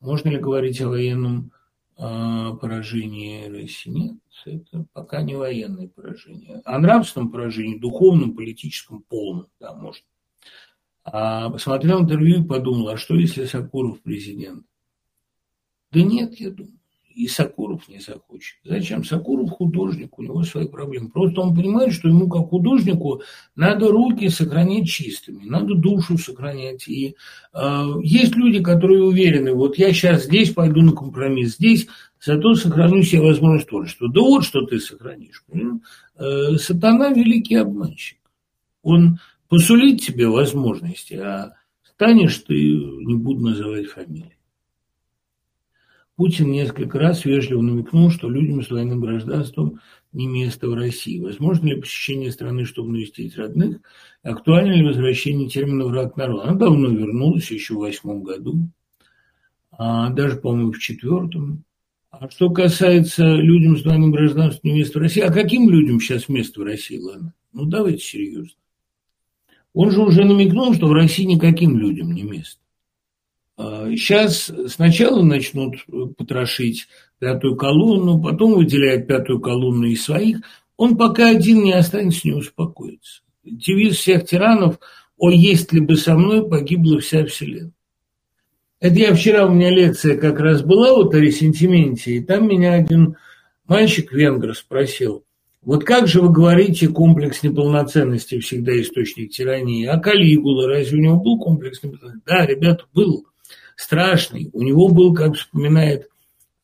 Можно ли говорить о военном э, поражении России? Нет, это пока не военное поражение. О нравственном поражении, духовном, политическом, полном, да, можно. А посмотрел интервью и подумал, а что если Сакуров президент? Да нет, я думаю и Сокуров не захочет. Зачем? Сокуров художник, у него свои проблемы. Просто он понимает, что ему как художнику надо руки сохранять чистыми, надо душу сохранять. И э, есть люди, которые уверены, вот я сейчас здесь пойду на компромисс, здесь зато сохраню себе возможность творчества. Да вот что ты сохранишь. Э, сатана великий обманщик. Он посулит тебе возможности, а станешь ты, не буду называть фамилии. Путин несколько раз вежливо намекнул, что людям с двойным гражданством не место в России. Возможно ли посещение страны, чтобы навестить родных? Актуально ли возвращение термина «враг народа»? Она давно вернулась, еще в восьмом году, а даже, по-моему, в четвертом. А что касается людям с двойным гражданством не место в России, а каким людям сейчас место в России, ладно? Ну, давайте серьезно. Он же уже намекнул, что в России никаким людям не место. Сейчас сначала начнут потрошить пятую колонну, потом выделяют пятую колонну из своих. Он пока один не останется, не успокоится. Девиз всех тиранов «О, есть ли бы со мной, погибла вся вселенная». Это я вчера, у меня лекция как раз была вот о ресентименте, и там меня один мальчик венгр спросил, вот как же вы говорите, комплекс неполноценности всегда источник тирании, а Калигула, разве у него был комплекс неполноценности? Да, ребята, был страшный. У него был, как вспоминает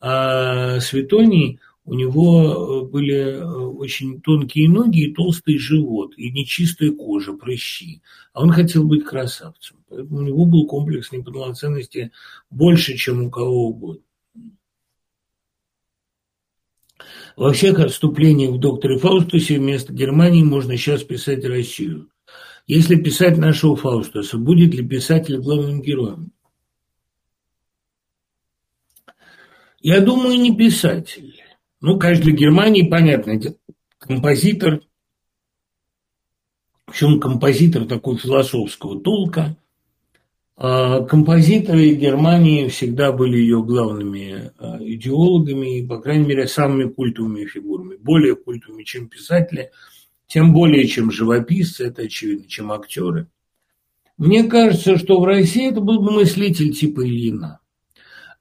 а, Светоний, у него э, были э, очень тонкие ноги и толстый живот, и нечистая кожа, прыщи. А он хотел быть красавцем. Поэтому у него был комплекс неполноценности больше, чем у кого угодно. Во всех отступлениях в докторе Фаустусе вместо Германии можно сейчас писать Россию. Если писать нашего Фаустуса, будет ли писатель главным героем? Я думаю, не писатель. Ну, конечно, для Германии, понятно, композитор, причем композитор такой философского толка. А композиторы Германии всегда были ее главными а, идеологами и, по крайней мере, самыми культовыми фигурами. Более культовыми, чем писатели, тем более, чем живописцы, это очевидно, чем актеры. Мне кажется, что в России это был бы мыслитель типа Ильина.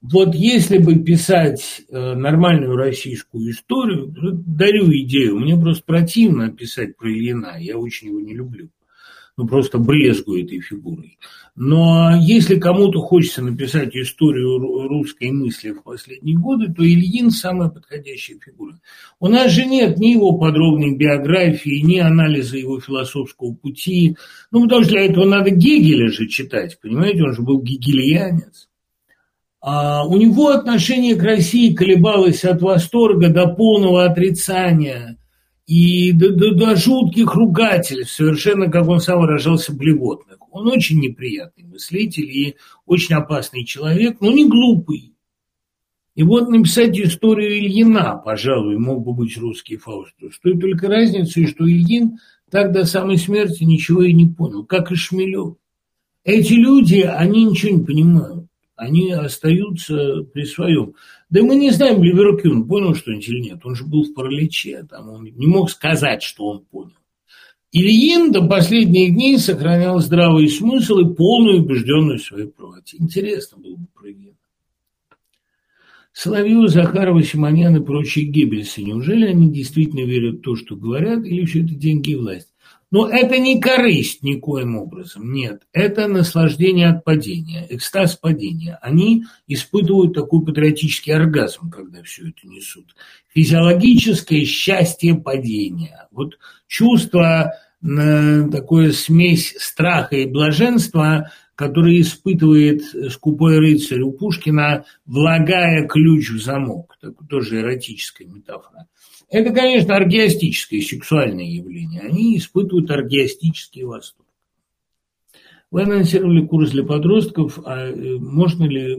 Вот если бы писать э, нормальную российскую историю, дарю идею, мне просто противно писать про Ильина, я очень его не люблю. Ну, просто брезгую этой фигурой. Но если кому-то хочется написать историю русской мысли в последние годы, то Ильин самая подходящая фигура. У нас же нет ни его подробной биографии, ни анализа его философского пути. Ну, потому что для этого надо Гегеля же читать, понимаете, он же был гегельянец. А у него отношение к России колебалось от восторга до полного отрицания и до, до, до жутких ругательств, совершенно, как он сам выражался, блевотных. Он очень неприятный мыслитель и очень опасный человек, но не глупый. И вот написать историю Ильина, пожалуй, мог бы быть русский Фауст. С той только разницей, что Ильин так до самой смерти ничего и не понял, как и Шмелев. Эти люди, они ничего не понимают они остаются при своем. Да мы не знаем, Ливеркюн понял что-нибудь или нет. Он же был в параличе, там он не мог сказать, что он понял. Ильин до последних дней сохранял здравый смысл и полную убежденность в своей правоте. Интересно было бы про Ильина. Соловьев, Захарова, Симонян и прочие Геббельсы. Неужели они действительно верят в то, что говорят, или все это деньги и власть? Но это не корысть никоим образом, нет. Это наслаждение от падения, экстаз падения. Они испытывают такой патриотический оргазм, когда все это несут. Физиологическое счастье падения. Вот чувство, такое смесь страха и блаженства, которое испытывает скупой рыцарь у Пушкина, влагая ключ в замок. Так, тоже эротическая метафора. Это, конечно, оргиастическое сексуальное явление. Они испытывают оргиастический восторг. Вы анонсировали курс для подростков, а э, можно ли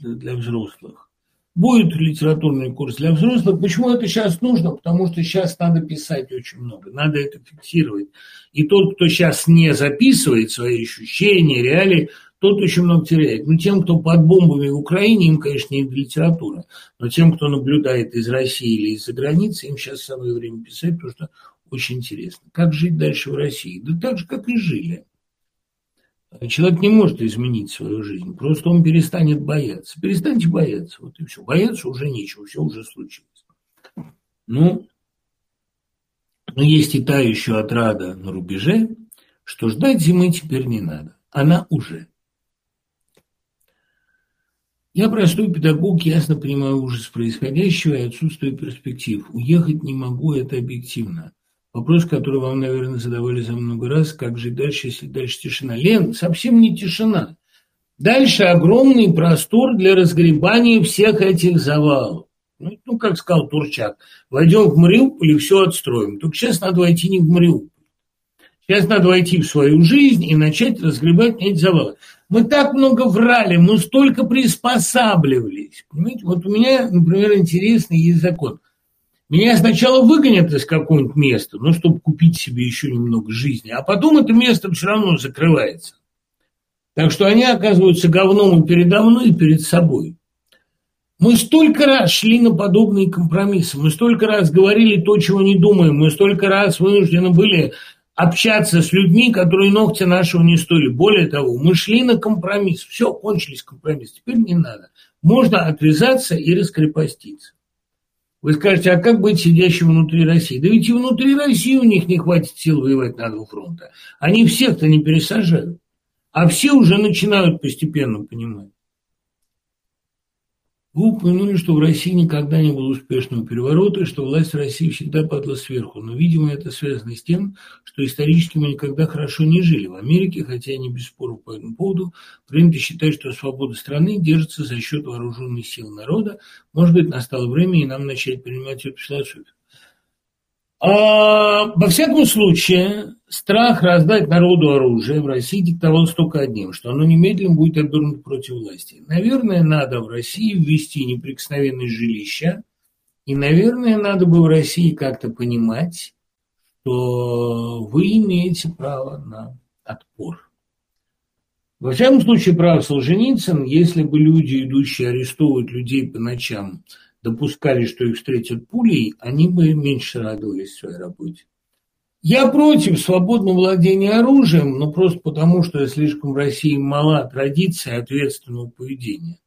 для взрослых? Будет литературный курс для взрослых. Почему это сейчас нужно? Потому что сейчас надо писать очень много, надо это фиксировать. И тот, кто сейчас не записывает свои ощущения, реалии, тот очень много теряет. Ну, тем, кто под бомбами в Украине, им, конечно, не до литературы. Но тем, кто наблюдает из России или из-за границы, им сейчас самое время писать, потому что очень интересно. Как жить дальше в России? Да так же, как и жили. Человек не может изменить свою жизнь, просто он перестанет бояться. Перестаньте бояться, вот и все. Бояться уже нечего, все уже случилось. Ну, но есть и та еще отрада на рубеже, что ждать зимы теперь не надо. Она уже. Я простой педагог, ясно понимаю ужас происходящего и отсутствие перспектив. Уехать не могу, это объективно. Вопрос, который вам, наверное, задавали за много раз, как жить дальше, если дальше тишина. Лен, совсем не тишина. Дальше огромный простор для разгребания всех этих завалов. Ну, ну как сказал Турчак, войдем в Мариуполь и все отстроим. Только сейчас надо войти не в Мариуполь. Сейчас надо войти в свою жизнь и начать разгребать эти завалы. Мы так много врали, мы столько приспосабливались. Понимаете, вот у меня, например, интересный есть закон. Меня сначала выгонят из какого-нибудь места, ну, чтобы купить себе еще немного жизни, а потом это место все равно закрывается. Так что они оказываются говном и передо мной, и перед собой. Мы столько раз шли на подобные компромиссы, мы столько раз говорили то, чего не думаем, мы столько раз вынуждены были общаться с людьми, которые ногти нашего не стоили. Более того, мы шли на компромисс. Все, кончились компромиссы. Теперь не надо. Можно отвязаться и раскрепоститься. Вы скажете, а как быть сидящим внутри России? Да ведь и внутри России у них не хватит сил воевать на два фронта. Они всех-то не пересажают. А все уже начинают постепенно понимать. Вы упомянули, что в России никогда не было успешного переворота, и что власть в России всегда падла сверху. Но, видимо, это связано с тем, что исторически мы никогда хорошо не жили. В Америке, хотя и не без споров по этому поводу, принято считать, что свобода страны держится за счет вооруженных сил народа. Может быть, настало время и нам начать принимать эту философию. А, во всяком случае, страх раздать народу оружие в России диктовался только одним, что оно немедленно будет обернуто против власти. Наверное, надо в России ввести неприкосновенность жилища, и, наверное, надо бы в России как-то понимать, что вы имеете право на отпор. Во всяком случае, прав Солженицын, если бы люди, идущие арестовывать людей по ночам, допускали, что их встретят пулей, они бы меньше радовались своей работе. Я против свободного владения оружием, но просто потому, что слишком в России мала традиция ответственного поведения.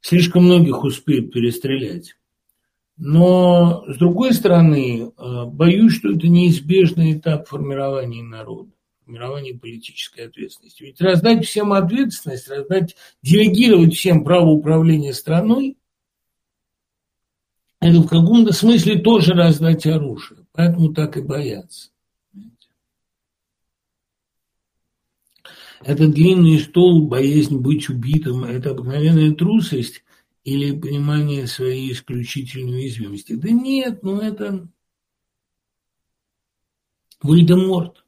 Слишком многих успеют перестрелять. Но, с другой стороны, э, боюсь, что это неизбежный этап формирования народа, формирования политической ответственности. Ведь раздать всем ответственность, раздать, делегировать всем право управления страной, это в смысле тоже раздать оружие. Поэтому так и боятся. Это длинный стол, боязнь быть убитым, это обыкновенная трусость или понимание своей исключительной уязвимости. Да нет, ну это Вольдеморт,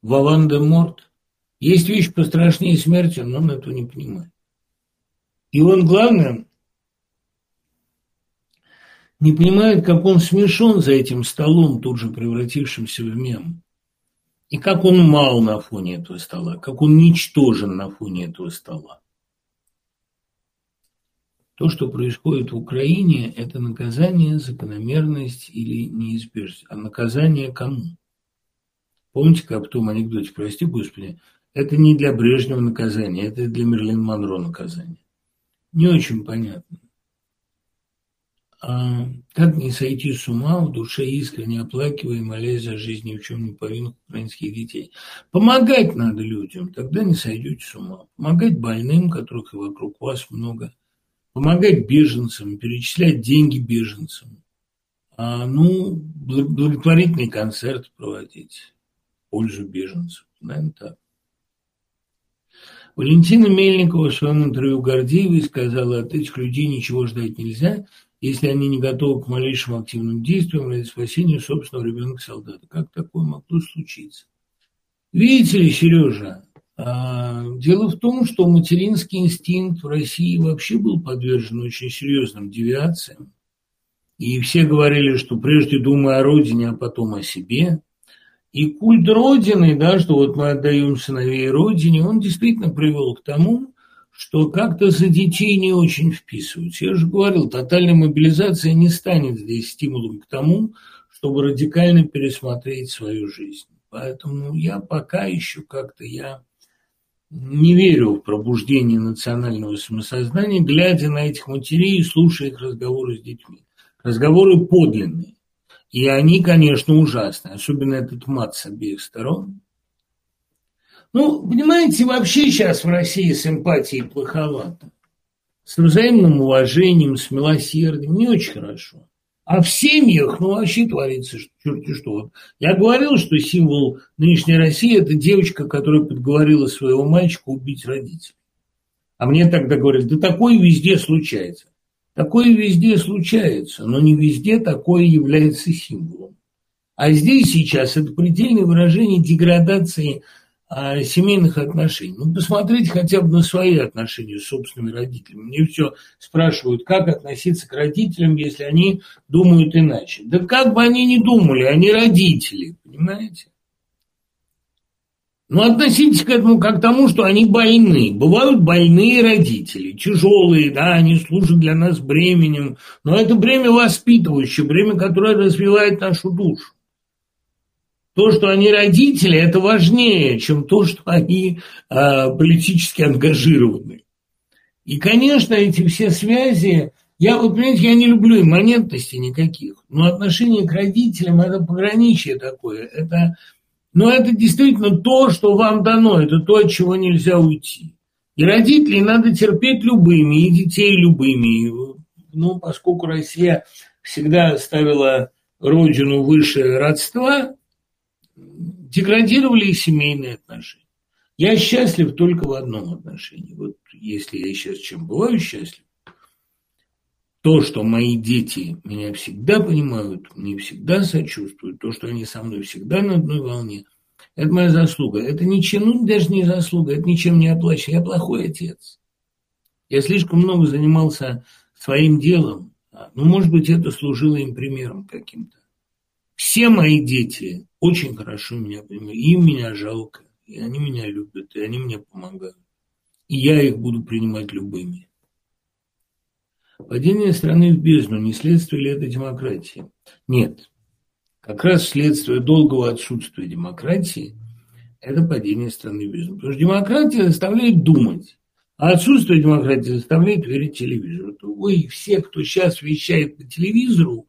Ваван-де-Морт. Есть вещь пострашнее смерти, но он этого не понимает. И он, главное, не понимает, как он смешон за этим столом, тут же превратившимся в мем. И как он мал на фоне этого стола, как он ничтожен на фоне этого стола. То, что происходит в Украине, это наказание, закономерность или неизбежность. А наказание кому? Помните, как в том анекдоте, прости господи, это не для Брежнева наказание, это для Мерлин Монро наказание. Не очень понятно. А как не сойти с ума, в душе искренне оплакивая и молясь за жизнь ни в чем не повинных украинских детей? Помогать надо людям, тогда не сойдете с ума. Помогать больным, которых и вокруг вас много. Помогать беженцам, перечислять деньги беженцам. А, ну, благотворительный концерт проводить в пользу беженцев. Наверное, так. Валентина Мельникова в своем интервью Гордеевой сказала, от этих людей ничего ждать нельзя – если они не готовы к малейшим активным действиям ради спасения собственного ребенка-солдата. Как такое могло случиться? Видите ли, Сережа, а, дело в том, что материнский инстинкт в России вообще был подвержен очень серьезным девиациям. И все говорили, что прежде думай о родине, а потом о себе. И культ Родины, да, что вот мы отдаем сыновей Родине, он действительно привел к тому, что как-то за детей не очень вписываются. Я же говорил, тотальная мобилизация не станет здесь стимулом к тому, чтобы радикально пересмотреть свою жизнь. Поэтому я пока еще как-то я не верю в пробуждение национального самосознания, глядя на этих матерей и слушая их разговоры с детьми. Разговоры подлинные. И они, конечно, ужасные, особенно этот мат с обеих сторон. Ну, понимаете, вообще сейчас в России с эмпатией плоховато. С взаимным уважением, с милосердием не очень хорошо. А в семьях, ну, вообще творится черти что. Я говорил, что символ нынешней России – это девочка, которая подговорила своего мальчика убить родителей. А мне тогда говорят, да такое везде случается. Такое везде случается, но не везде такое является символом. А здесь сейчас это предельное выражение деградации семейных отношений. Ну, посмотрите хотя бы на свои отношения с собственными родителями. Мне все спрашивают, как относиться к родителям, если они думают иначе. Да как бы они ни думали, они родители, понимаете? Ну, относитесь к этому как к тому, что они больны. Бывают больные родители, тяжелые, да, они служат для нас бременем. Но это бремя воспитывающее, бремя, которое развивает нашу душу. То, что они родители, это важнее, чем то, что они э, политически ангажированы. И, конечно, эти все связи, я, вот, понимаете, я не люблю имманентности никаких, но отношение к родителям – это пограничие такое, это, но это действительно то, что вам дано, это то, от чего нельзя уйти. И родителей надо терпеть любыми, и детей любыми. Ну, поскольку Россия всегда ставила родину выше родства, деградировали и семейные отношения. Я счастлив только в одном отношении. Вот если я сейчас чем бываю счастлив, то, что мои дети меня всегда понимают, мне всегда сочувствуют, то, что они со мной всегда на одной волне, это моя заслуга. Это ничем, ну, даже не заслуга, это ничем не оплачено. Я плохой отец. Я слишком много занимался своим делом. Ну, может быть, это служило им примером каким-то. Все мои дети очень хорошо меня понимают. Им меня жалко, и они меня любят, и они мне помогают. И я их буду принимать любыми. Падение страны в бездну не следствие ли это демократии? Нет. Как раз следствие долгого отсутствия демократии – это падение страны в бездну. Потому что демократия заставляет думать, а отсутствие демократии заставляет верить телевизору. Ой, все, кто сейчас вещает по телевизору,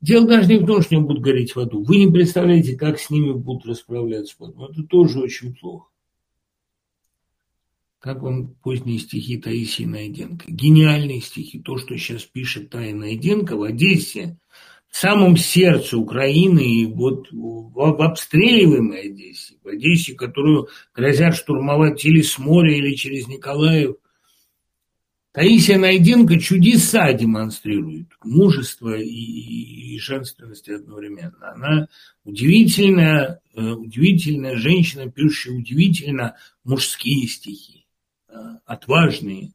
Дело даже не в том, что они будут гореть в аду. Вы не представляете, как с ними будут расправляться потом. Это тоже очень плохо. Как вам поздние стихи Таисии Найденко? Гениальные стихи. То, что сейчас пишет Тая Найденко в Одессе, в самом сердце Украины, и вот в обстреливаемой Одессе, в Одессе, которую грозят штурмовать или с моря, или через Николаев, Таисия Найденко чудеса демонстрирует, мужество и, и женственность одновременно. Она удивительная, э, удивительная женщина, пишущая удивительно мужские стихи, э, отважные.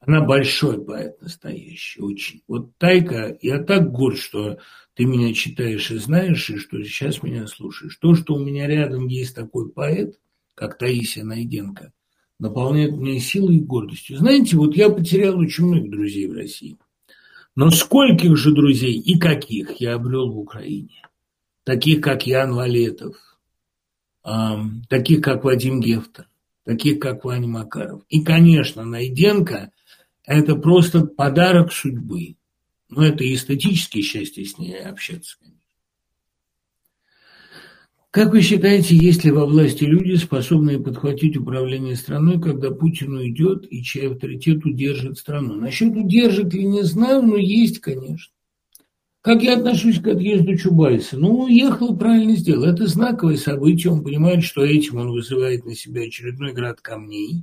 Она большой поэт настоящий, очень. Вот Тайка, я так горд, что ты меня читаешь и знаешь, и что сейчас меня слушаешь. То, что у меня рядом есть такой поэт, как Таисия Найденко, наполняет меня силой и гордостью. Знаете, вот я потерял очень многих друзей в России. Но скольких же друзей и каких я обрел в Украине? Таких, как Ян Валетов, таких, как Вадим Гефтер, таких, как Ваня Макаров. И, конечно, Найденко – это просто подарок судьбы. Но это эстетическое счастье с ней общаться, конечно. Как вы считаете, есть ли во власти люди, способные подхватить управление страной, когда Путин уйдет и чей авторитет удержит страну? Насчет удержит ли не знаю, но есть, конечно. Как я отношусь к отъезду Чубайса? Ну, уехал и правильно сделал. Это знаковое событие. Он понимает, что этим он вызывает на себя очередной град камней,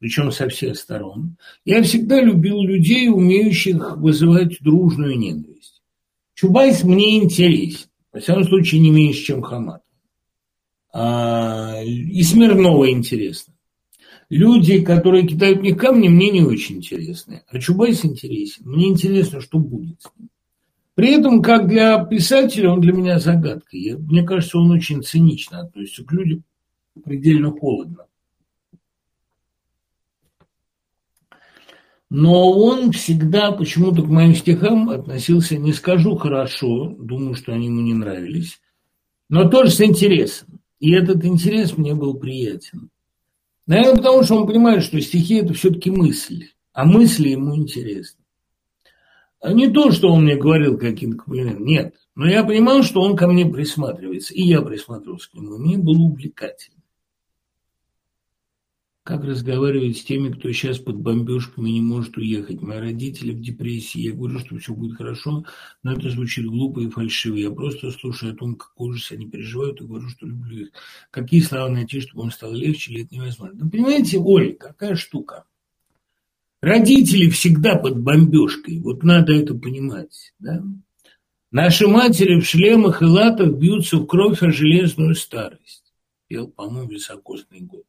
причем со всех сторон. Я всегда любил людей, умеющих вызывать дружную ненависть. Чубайс мне интересен. Во всяком случае, не меньше, чем Хамат. А, и Смирнова интересно. Люди, которые кидают мне камни, мне не очень интересны. А Чубайс интересен. Мне интересно, что будет с ним. При этом, как для писателя, он для меня загадка. Я, мне кажется, он очень цинично относится к людям, предельно холодно. Но он всегда почему-то к моим стихам относился, не скажу хорошо, думаю, что они ему не нравились, но тоже с интересом. И этот интерес мне был приятен. Наверное, потому что он понимает, что стихи – это все-таки мысли, а мысли ему интересны. А не то, что он мне говорил каким-то комплиментом, нет. Но я понимал, что он ко мне присматривается, и я присматривался к нему. Мне было увлекательно. Как разговаривать с теми, кто сейчас под бомбежками не может уехать? Мои родители в депрессии. Я говорю, что все будет хорошо, но это звучит глупо и фальшиво. Я просто слушаю о том, как ужас они переживают, и говорю, что люблю их. Какие слова найти, чтобы им стало легче, или это невозможно? Ну, понимаете, Оля, какая штука? Родители всегда под бомбежкой. Вот надо это понимать. Да? Наши матери в шлемах и латах бьются в кровь о железную старость. Пел, по-моему, високосный год.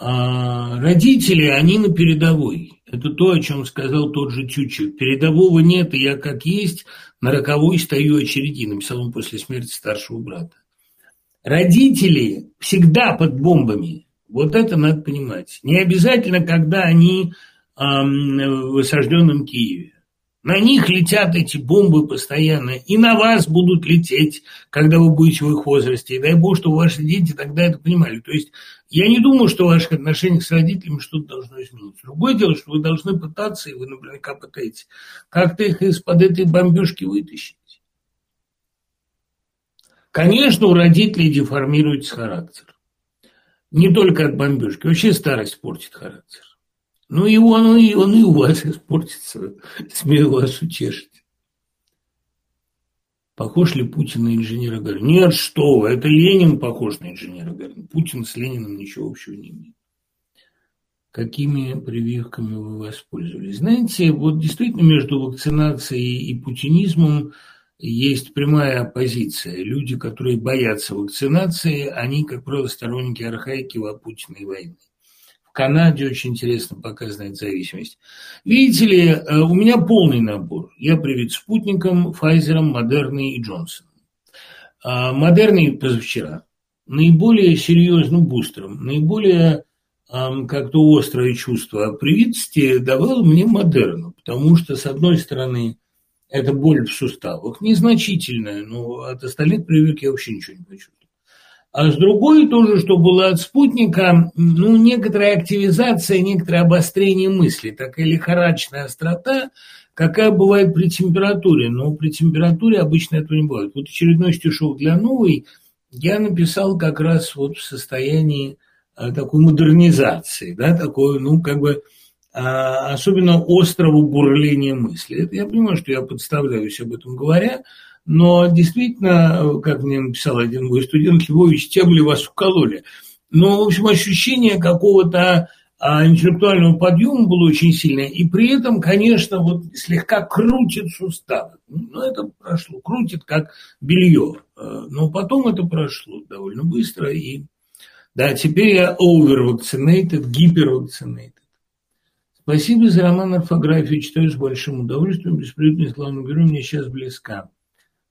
А родители, они на передовой. Это то, о чем сказал тот же Тютчев. Передового нет, и я как есть на роковой стою очереди, написал он после смерти старшего брата. Родители всегда под бомбами. Вот это надо понимать. Не обязательно, когда они эм, в осажденном Киеве. На них летят эти бомбы постоянно, и на вас будут лететь, когда вы будете в их возрасте. И дай бог, что ваши дети тогда это понимали. То есть я не думаю, что в ваших отношениях с родителями что-то должно измениться. Другое дело, что вы должны пытаться, и вы наверняка пытаетесь, как-то их из-под этой бомбежки вытащить. Конечно, у родителей деформируется характер. Не только от бомбежки, вообще старость портит характер. Ну и он, и он и у вас испортится, смею вас утешить. Похож ли Путин на инженера Гарина? Нет, что вы, это Ленин похож на инженера Гарина. Путин с Лениным ничего общего не имеет. Какими прививками вы воспользовались? Знаете, вот действительно между вакцинацией и путинизмом есть прямая оппозиция. Люди, которые боятся вакцинации, они, как правило, сторонники архаики во Путиной войны. Канаде очень интересно показана эта зависимость. Видите ли, э, у меня полный набор. Я привит спутником, Файзером, Модерной и Джонсоном. А, Модерный позавчера. Наиболее серьезным бустером, наиболее как-то острое чувство привитости давало мне Модерну, потому что, с одной стороны, это боль в суставах, незначительная, но от остальных прививок я вообще ничего не почувствовал. А с другой тоже, что было от спутника, ну, некоторая активизация, некоторое обострение мысли, такая лихорадочная острота, какая бывает при температуре. Но при температуре обычно этого не бывает. Вот очередной стишок для новой я написал как раз вот в состоянии а, такой модернизации, да, такой, ну, как бы, а, особенно острого бурления мысли. Это я понимаю, что я подставляюсь об этом говоря, но действительно, как мне написал один мой студент, Львович, тем ли вас укололи. Но, в общем, ощущение какого-то а, интеллектуального подъема было очень сильное. И при этом, конечно, вот слегка крутит суставы. Ну, это прошло. Крутит, как белье. А, но потом это прошло довольно быстро. И да, теперь я over-vaccinated, гипер-vaccinated. Спасибо за роман «Орфографию». Читаю с большим удовольствием. Беспредельность главного героя мне сейчас близка.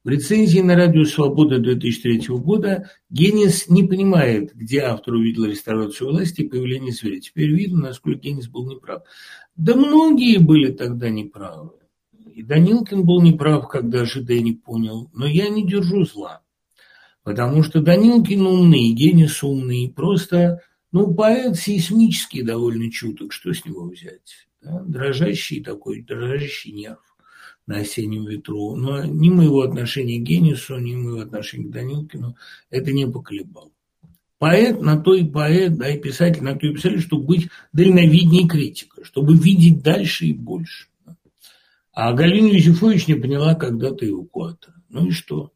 В рецензии на радио «Свобода» 2003 года Генис не понимает, где автор увидел реставрацию власти и появление зверя. Теперь видно, насколько Генис был неправ. Да многие были тогда неправы. И Данилкин был неправ, когда ЖД не понял. Но я не держу зла. Потому что Данилкин умный, Генис умный. Просто, ну, поэт сейсмический довольно чуток. Что с него взять? Да? Дрожащий такой, дрожащий нерв на осеннем ветру. Но ни моего отношения к Генису, ни моего отношения к Данилкину это не поколебал. Поэт на то и поэт, да, и писатель на то и писатель, чтобы быть дальновидней критика, чтобы видеть дальше и больше. А Галина Юзефович не поняла когда-то эвакуатора. Ну и что?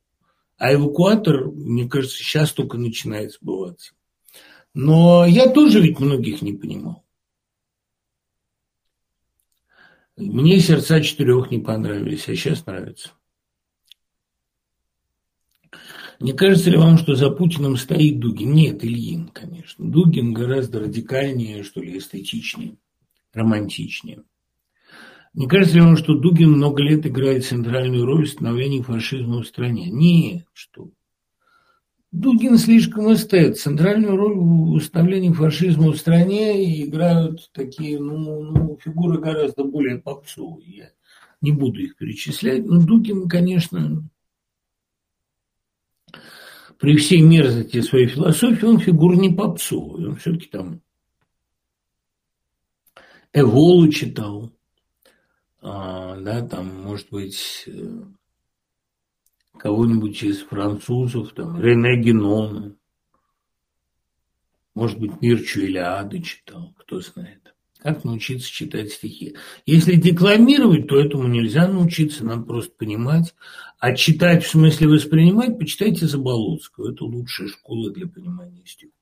А эвакуатор, мне кажется, сейчас только начинает сбываться. Но я тоже ведь многих не понимал. Мне сердца четырех не понравились, а сейчас нравятся. Не кажется ли вам, что за Путиным стоит Дугин? Нет, Ильин, конечно. Дугин гораздо радикальнее, что ли, эстетичнее, романтичнее. Не кажется ли вам, что Дугин много лет играет центральную роль в становлении фашизма в стране? Нет, что Дугин слишком эстет. Центральную роль в установлении фашизма в стране играют такие ну, ну, фигуры гораздо более попсовые. Я не буду их перечислять. Но Дугин, конечно, при всей мерзости своей философии, он фигура не попсовая. Он все-таки там Эволу читал, а, да, там, может быть, э, кого-нибудь из французов, там, Рене Генона, может быть, Мирчу Илиады читал, кто знает. Как научиться читать стихи? Если декламировать, то этому нельзя научиться, надо просто понимать. А читать, в смысле воспринимать, почитайте Заболоцкого. Это лучшая школа для понимания стихов.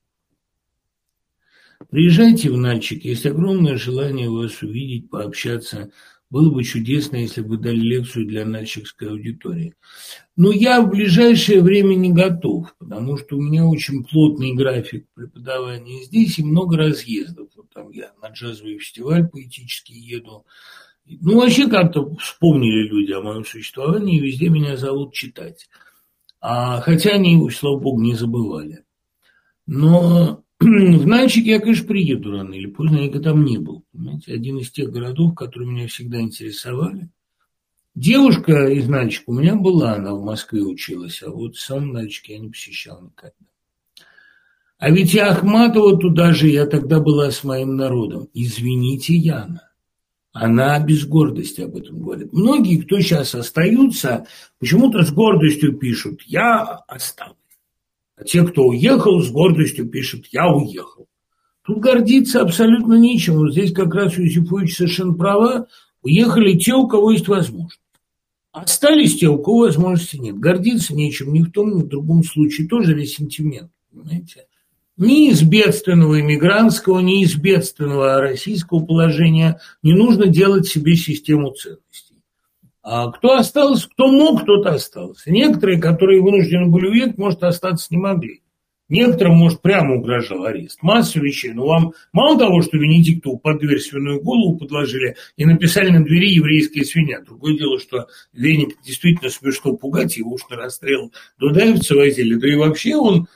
Приезжайте в Нальчик, есть огромное желание вас увидеть, пообщаться было бы чудесно, если бы дали лекцию для нальчикской аудитории. Но я в ближайшее время не готов, потому что у меня очень плотный график преподавания здесь и много разъездов. Вот там я на джазовый фестиваль поэтический еду. Ну, вообще как-то вспомнили люди о моем существовании, и везде меня зовут читать. А, хотя они, слава богу, не забывали. Но в Нальчик я, конечно, приеду рано или поздно, я там не был. Понимаете? Один из тех городов, которые меня всегда интересовали. Девушка из Нальчика у меня была, она в Москве училась, а вот сам Нальчик я не посещал никогда. А ведь и Ахматова туда же, я тогда была с моим народом. Извините, Яна. Она без гордости об этом говорит. Многие, кто сейчас остаются, почему-то с гордостью пишут «я остался». А те, кто уехал, с гордостью пишут «я уехал». Тут гордиться абсолютно нечем. Вот здесь как раз Юзефович совершенно права. Уехали те, у кого есть возможность. Остались те, у кого возможности нет. Гордиться нечем ни в том, ни в другом случае. Тоже ресентимент, понимаете? Ни из бедственного иммигрантского, ни из бедственного российского положения не нужно делать себе систему ценностей. А кто остался, кто мог, тот остался. Некоторые, которые вынуждены были уехать, может, остаться не могли. Некоторым, может, прямо угрожал арест. Масса вещей. Но вам мало того, что Венедиктову под дверь свиную голову подложили и написали на двери еврейская свинья. Другое дело, что Веник действительно смешно пугать, его уж на расстрел Дудаевца возили. Да и вообще он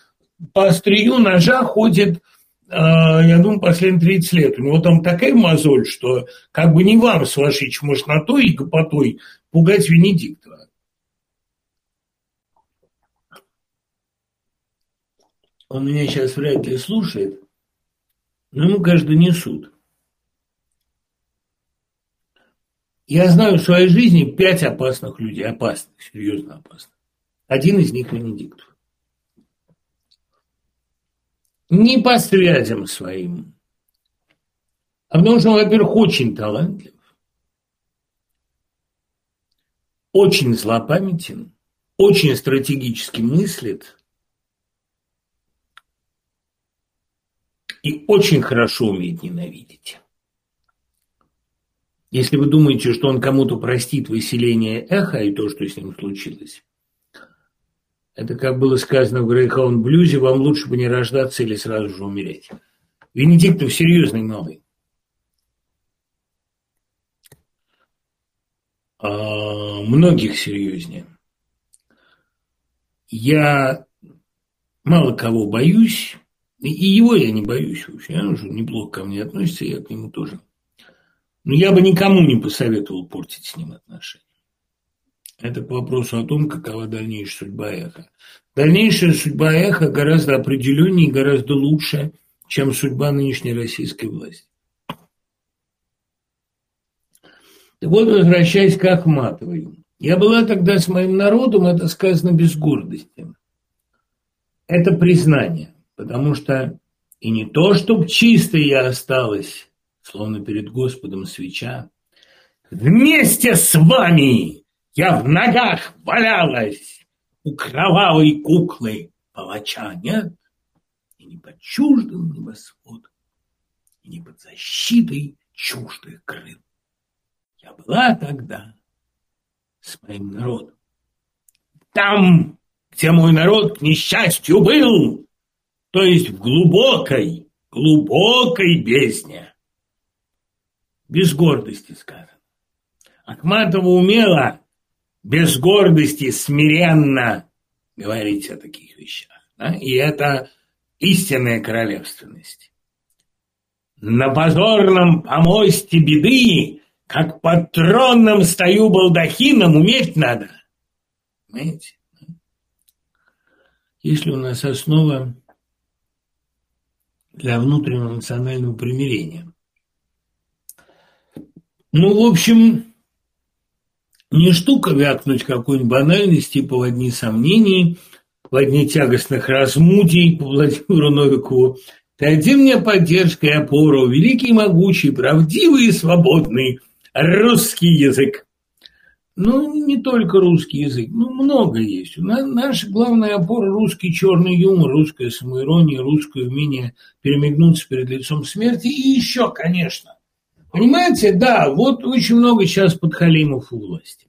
по острию ножа ходит я думаю, последние 30 лет. У него там такая мозоль, что как бы не вам с вашей чмошнотой и гопотой пугать Венедиктова. Он меня сейчас вряд ли слушает, но ему, каждый несут. Я знаю в своей жизни пять опасных людей, опасных, серьезно опасных. Один из них Венедиктов. Не по связям своим, а потому что он, во-первых, очень талантлив, очень злопамятен, очень стратегически мыслит и очень хорошо умеет ненавидеть. Если вы думаете, что он кому-то простит выселение эха и то, что с ним случилось, это, как было сказано в Грейхаун блюзе, вам лучше бы не рождаться или сразу же умереть. Венедиктов серьезный малый. А, многих серьезнее. Я мало кого боюсь, и его я не боюсь вообще. Он уже неплохо ко мне относится, я к нему тоже. Но я бы никому не посоветовал портить с ним отношения. Это к вопросу о том, какова дальнейшая судьба эхо. Дальнейшая судьба эхо гораздо определеннее и гораздо лучше, чем судьба нынешней российской власти. Так вот, возвращаясь к Ахматовой. Я была тогда с моим народом, это сказано без гордости. Это признание, потому что и не то, чтобы чисто я осталась, словно перед Господом свеча, вместе с вами я в ногах валялась у кровавой куклы палача, нет? И не под чуждым небосводом, и не под защитой чуждых крыл. Я была тогда с моим народом. Там, где мой народ, к несчастью, был, то есть в глубокой, глубокой бездне. Без гордости сказано. Ахматова умела без гордости, смиренно говорить о таких вещах. Да? И это истинная королевственность. На позорном помосте беды, как под тронным стою балдахином, уметь надо. Понимаете? Если у нас основа для внутреннего национального примирения. Ну, в общем, не штука вякнуть какой-нибудь банальности по одни сомнений, в одни тягостных размудий по Владимиру Новикову. Один мне поддержка и опору, великий, могучий, правдивый и свободный русский язык. Ну, не только русский язык, ну, много есть. Наша главная опора – русский черный юмор, русская самоирония, русское умение перемигнуться перед лицом смерти. И еще, конечно, понимаете, да, вот очень много сейчас подхалимов у власти.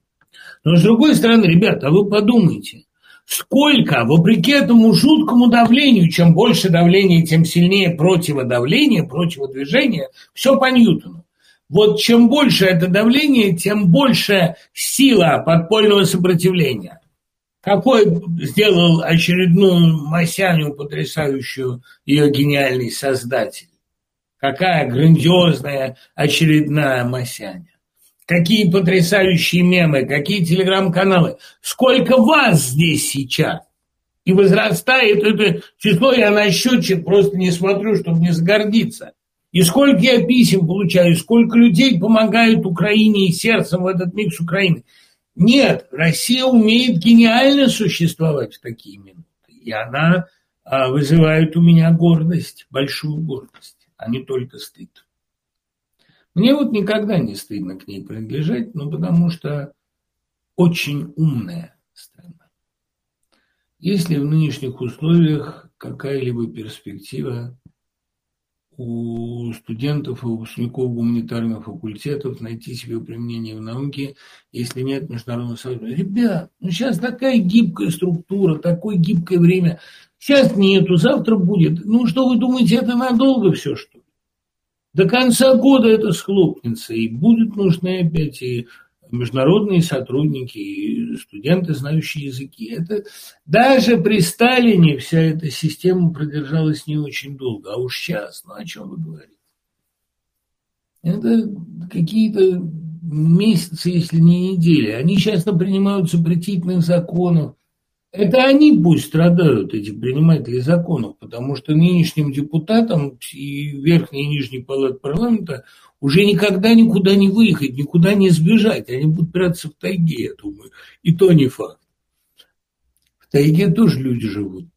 Но, с другой стороны, ребята, а вы подумайте, сколько, вопреки этому жуткому давлению, чем больше давления, тем сильнее противодавление, противодвижение, все по Ньютону. Вот чем больше это давление, тем больше сила подпольного сопротивления. Какой сделал очередную Масяню, потрясающую ее гениальный создатель? Какая грандиозная очередная Масяня? Какие потрясающие мемы, какие телеграм-каналы. Сколько вас здесь сейчас? И возрастает это число, я на счетчик просто не смотрю, чтобы не загордиться. И сколько я писем получаю, сколько людей помогают Украине и сердцем в этот миг с Украиной. Нет, Россия умеет гениально существовать в такие минуты. И она а, вызывает у меня гордость, большую гордость, а не только стыд. Мне вот никогда не стыдно к ней принадлежать, ну потому что очень умная страна. Если в нынешних условиях какая-либо перспектива у студентов и выпускников гуманитарных факультетов найти себе применение в науке, если нет международного союза. Ребят, ну сейчас такая гибкая структура, такое гибкое время. Сейчас нету, завтра будет. Ну что вы думаете, это надолго все, что ли? До конца года это схлопнется, и будут нужны опять и международные сотрудники, и студенты, знающие языки. Это даже при Сталине вся эта система продержалась не очень долго, а уж сейчас, ну о чем вы говорите? Это какие-то месяцы, если не недели. Они сейчас принимают запретительных законов. Это они пусть страдают, эти приниматели законов, потому что нынешним депутатам и верхней и нижней палат парламента уже никогда никуда не выехать, никуда не сбежать. Они будут прятаться в тайге, я думаю. И то не факт. В тайге тоже люди живут.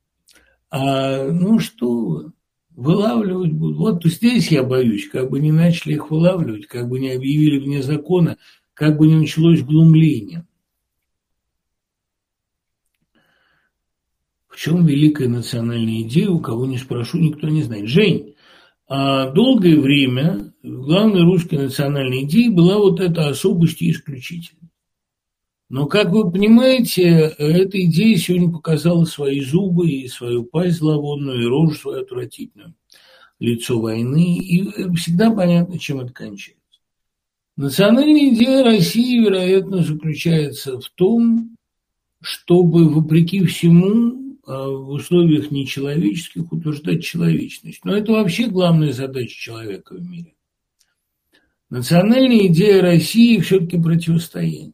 А, ну что, вылавливать будут. Вот здесь я боюсь, как бы не начали их вылавливать, как бы не объявили вне закона, как бы не началось глумление. Чем великая национальная идея, у кого не спрошу, никто не знает. Жень, а долгое время главной русской национальной идеей была вот эта особость и исключительность. Но, как вы понимаете, эта идея сегодня показала свои зубы и свою пасть зловонную, и рожу свою отвратительную, лицо войны, и всегда понятно, чем это кончается. Национальная идея России, вероятно, заключается в том, чтобы, вопреки всему, в условиях нечеловеческих утверждать человечность. Но это вообще главная задача человека в мире. Национальная идея России все-таки противостояние.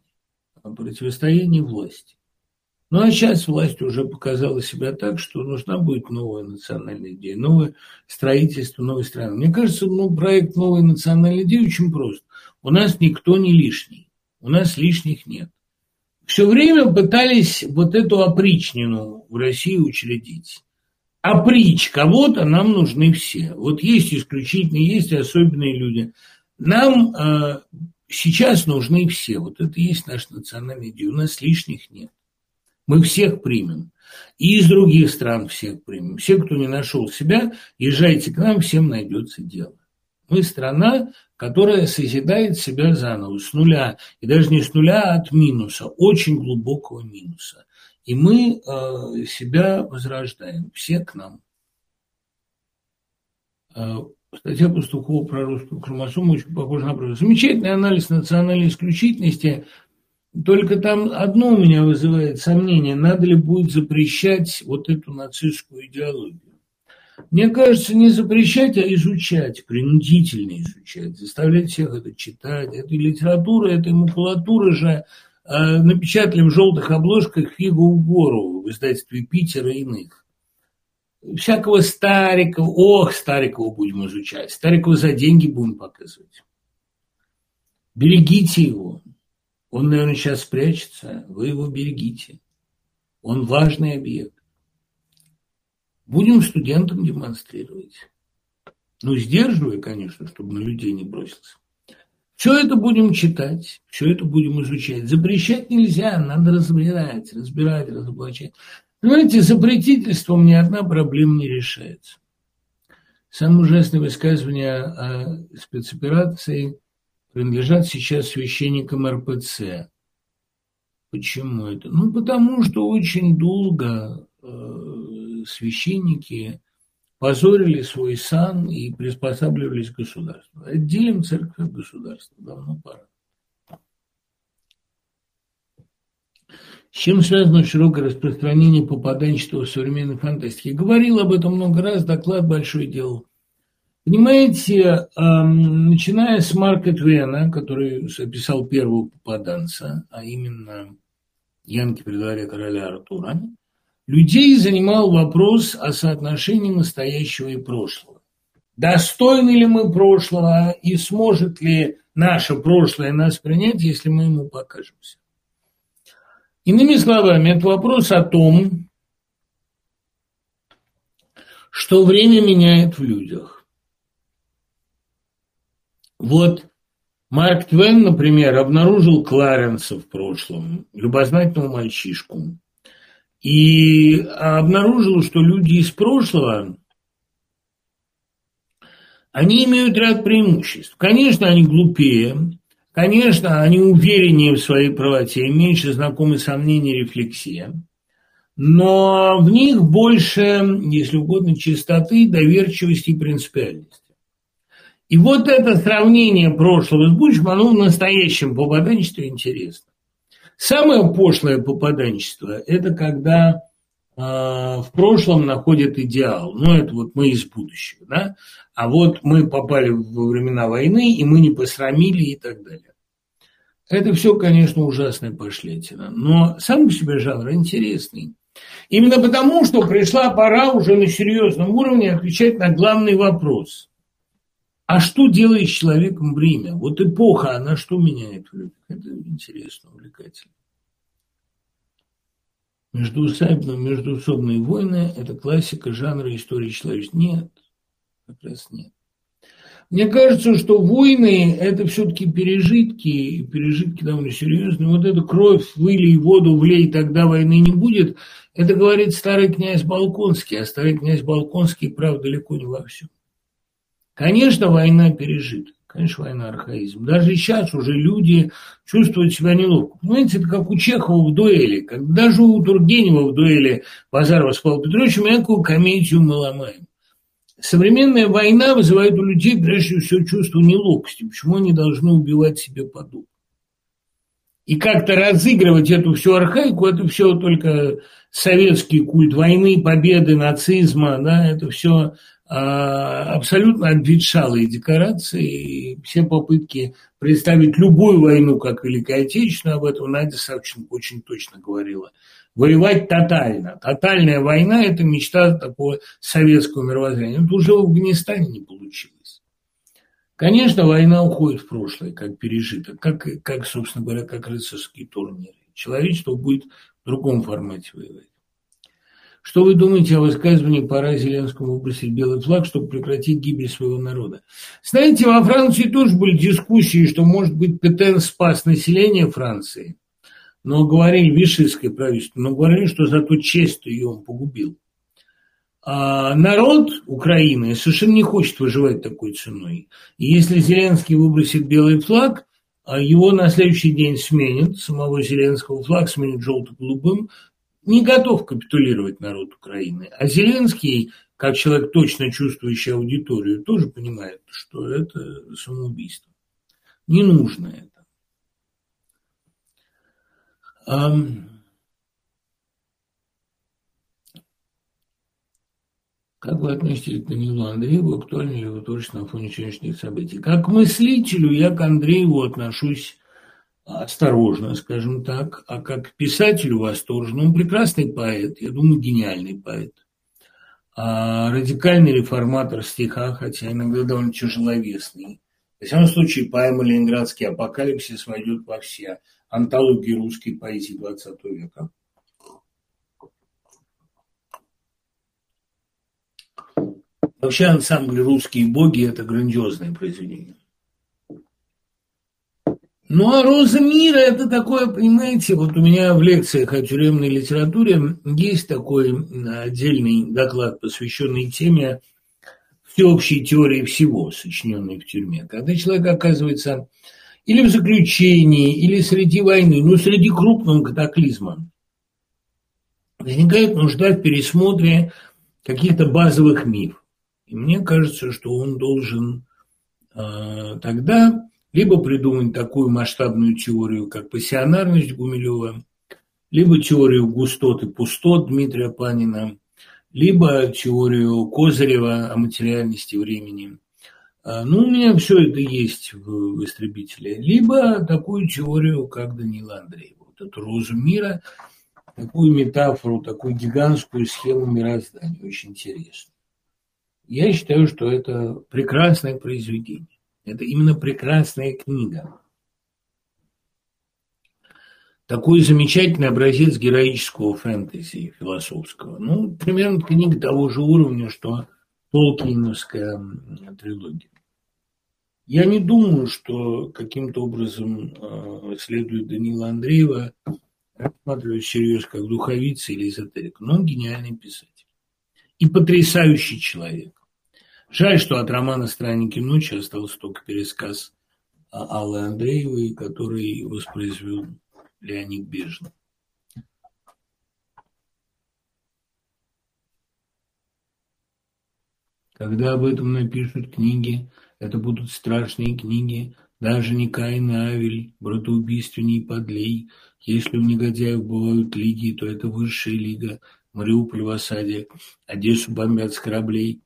А противостояние власти. Ну а сейчас власть уже показала себя так, что нужна будет новая национальная идея, новое строительство новой страны. Мне кажется, ну, проект новой национальной идеи очень прост. У нас никто не лишний, у нас лишних нет все время пытались вот эту опричнину в России учредить. Опричь кого-то нам нужны все. Вот есть исключительные, есть особенные люди. Нам э, сейчас нужны все. Вот это и есть наша национальная идея. У нас лишних нет. Мы всех примем. И из других стран всех примем. Все, кто не нашел себя, езжайте к нам, всем найдется дело. Мы страна, которая созидает себя заново, с нуля, и даже не с нуля, а от минуса, очень глубокого минуса. И мы э, себя возрождаем, все к нам. Э, Статья Пастухова про русскую хромосому очень похожа на правду. Замечательный анализ национальной исключительности, только там одно у меня вызывает сомнение, надо ли будет запрещать вот эту нацистскую идеологию. Мне кажется, не запрещать, а изучать, принудительно изучать, заставлять всех это читать. Это литература, это макулатура же э, напечатали в желтых обложках фигу гору в издательстве Питера и иных. Всякого Старикова, ох, Старикова будем изучать, Старикова за деньги будем показывать. Берегите его. Он, наверное, сейчас спрячется, вы его берегите. Он важный объект. Будем студентам демонстрировать. Ну, сдерживая, конечно, чтобы на людей не бросился. Все это будем читать, все это будем изучать. Запрещать нельзя, надо разбирать, разбирать, разоблачать. Понимаете, запретительством ни одна проблема не решается. Самые ужасные высказывания о спецоперации принадлежат сейчас священникам РПЦ. Почему это? Ну, потому что очень долго э, священники позорили свой сан и приспосабливались к государству. Отделим церковь от государства, давно пора. С чем связано широкое распространение попаданчества в современной фантастике? Говорил об этом много раз, доклад большой делал. Понимаете, начиная с Марка Твена, который описал первого попаданца, а именно Янки при дворе короля Артура, людей занимал вопрос о соотношении настоящего и прошлого. Достойны ли мы прошлого и сможет ли наше прошлое нас принять, если мы ему покажемся? Иными словами, это вопрос о том, что время меняет в людях. Вот Марк Твен, например, обнаружил Кларенса в прошлом, любознательного мальчишку, и обнаружил, что люди из прошлого, они имеют ряд преимуществ. Конечно, они глупее, конечно, они увереннее в своей правоте, меньше знакомы сомнения и рефлексия, но в них больше, если угодно, чистоты, доверчивости и принципиальности. И вот это сравнение прошлого с будущим, оно в настоящем попаданчестве интересно. Самое пошлое попаданчество – это когда э, в прошлом находят идеал. Ну, это вот мы из будущего, да? А вот мы попали во времена войны, и мы не посрамили и так далее. Это все, конечно, ужасная пошлятина. Но сам по себе жанр интересный. Именно потому, что пришла пора уже на серьезном уровне отвечать на главный вопрос. А что делает с человеком время? Вот эпоха, она что меняет в людях? Это интересно, увлекательно. Междуусобные, междуусобные войны – это классика жанра истории человечества. Нет, как раз нет. Мне кажется, что войны – это все-таки пережитки, и пережитки довольно серьезные. Вот эту кровь вылей, воду влей, тогда войны не будет. Это говорит старый князь Балконский, а старый князь Балконский прав далеко не во всем. Конечно, война пережита. Конечно, война архаизм. Даже сейчас уже люди чувствуют себя неловко. Понимаете, это как у Чехова в дуэли. Как даже у Тургенева в дуэли Базарова с Павлом Петровичем мягкую комедию мы ломаем. Современная война вызывает у людей прежде всего чувство неловкости. Почему они должны убивать себе подобных? И как-то разыгрывать эту всю архаику, это все только советский культ войны, победы, нацизма, да, это все абсолютно обветшалые декорации, и все попытки представить любую войну как Великую Отечественную, об этом Надя Савченко очень точно говорила. Воевать тотально. Тотальная война – это мечта такого советского мировоззрения. Это уже в Афганистане не получилось. Конечно, война уходит в прошлое, как пережиток, как, как собственно говоря, как рыцарские турниры. Человечество будет в другом формате воевать. Что вы думаете о высказывании «пора Зеленскому выбросить белый флаг, чтобы прекратить гибель своего народа»? Знаете, во Франции тоже были дискуссии, что, может быть, Петен спас население Франции, но говорили, вишистское правительство, но говорили, что зато честь ее он погубил. А народ Украины совершенно не хочет выживать такой ценой. И если Зеленский выбросит белый флаг, а его на следующий день сменят, самого Зеленского флаг сменят желто-голубым, не готов капитулировать народ Украины. А Зеленский, как человек, точно чувствующий аудиторию, тоже понимает, что это самоубийство. Не нужно это. Как вы относитесь к Данилу Андрееву? Актуально ли его творчество на фоне сегодняшних событий? Как мыслителю я к Андрееву отношусь осторожно, скажем так, а как к писателю восторженно. Он прекрасный поэт, я думаю, гениальный поэт. А радикальный реформатор стиха, хотя иногда довольно тяжеловесный. В всяком случае, поэма «Ленинградский апокалипсис» войдет во все антологии русской поэзии XX века. Вообще ансамбль «Русские боги» – это грандиозное произведение. Ну, а «Роза мира» – это такое, понимаете, вот у меня в лекциях о тюремной литературе есть такой отдельный доклад, посвященный теме всеобщей теории всего, сочиненной в тюрьме. Когда человек оказывается или в заключении, или среди войны, ну, среди крупного катаклизма, возникает нужда в пересмотре каких-то базовых мифов. И мне кажется, что он должен э, тогда либо придумать такую масштабную теорию, как пассионарность Гумилева, либо теорию густот и пустот Дмитрия Панина, либо теорию Козырева о материальности времени. А, ну, у меня все это есть в, «Истребителе». Либо такую теорию, как Данила Андреева. Вот эту розу мира, такую метафору, такую гигантскую схему мироздания. Очень интересно. Я считаю, что это прекрасное произведение. Это именно прекрасная книга. Такой замечательный образец героического фэнтези философского. Ну, примерно книга того же уровня, что Толкиновская трилогия. Я не думаю, что каким-то образом э, следует Данила Андреева рассматривать всерьез как духовица или эзотерик, но он гениальный писатель и потрясающий человек. Жаль, что от романа «Странники ночи» остался только пересказ Аллы Андреевой, который воспроизвел Леонид Бежин. Когда об этом напишут книги, это будут страшные книги, даже не Каин и Авель, братоубийственней подлей. Если у негодяев бывают лиги, то это высшая лига. Мариуполь в осаде, Одессу бомбят с кораблей.